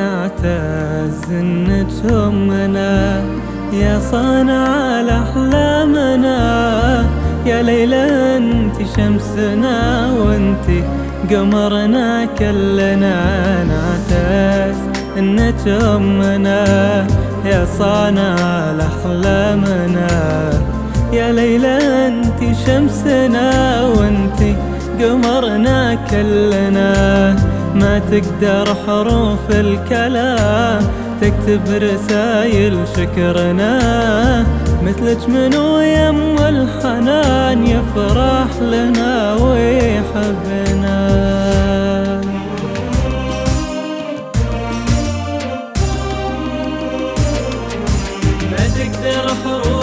نعتز نجومنا يا صانع الأحلامنا يا ليلى أنت شمسنا وأنت قمرنا كلنا. نعتز نجومنا يا صانع الأحلامنا يا ليلى أنت شمسنا وأنت قمرنا كلنا. ما تقدر حروف الكلام تكتب رسايل شكرنا. مثلك منو يم الحنان يفرح لنا ويحبنا. ما تقدر حروف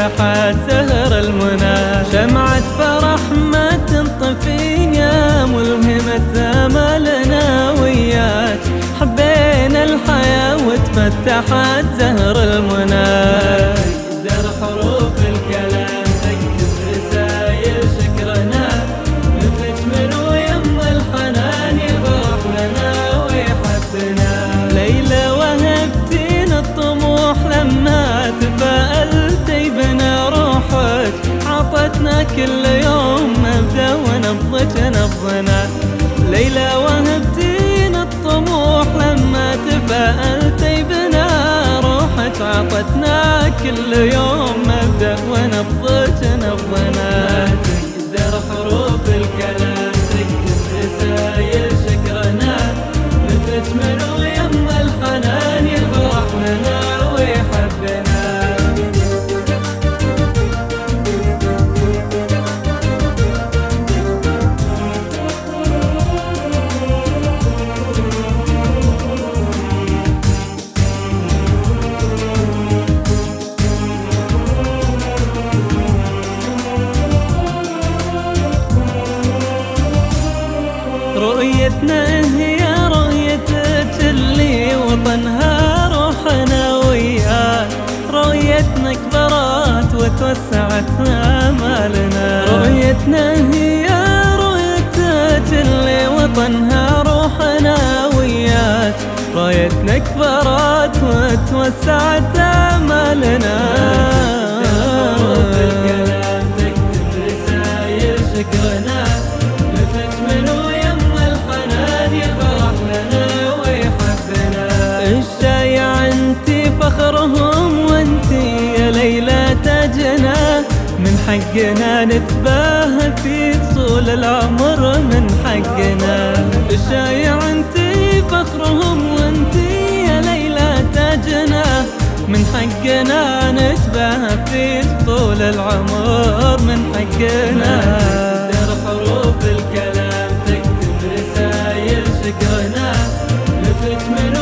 وتفتحت زهر المنى. شمعة فرح ما تنطفين يا ملهمة أملنا وياك. حبينا الحياة وتفتحت زهر كل يوم مبدا ونبضك نبضنا. ليلى وهبتين الطموح لما تفائلتي بنا روحك عطتنا كل يوم. رؤيتنا هي رؤيتك اللي وطنها روحنا وياك رؤيتنا كبرت وتوسعت آمالنا. رؤيتنا هي رؤيتك اللي وطنها روحنا وياك رؤيتنا كبرت وتوسعت آمالنا. من حقنا نتباهى فيك طول العمر من حقنا. الشايع انت فخرهم وانت يا ليلى تاجنا. من حقنا نتباهى فيك طول العمر من حقنا. ترى حروف الكلام تكتب رسايل شكرنا لفت من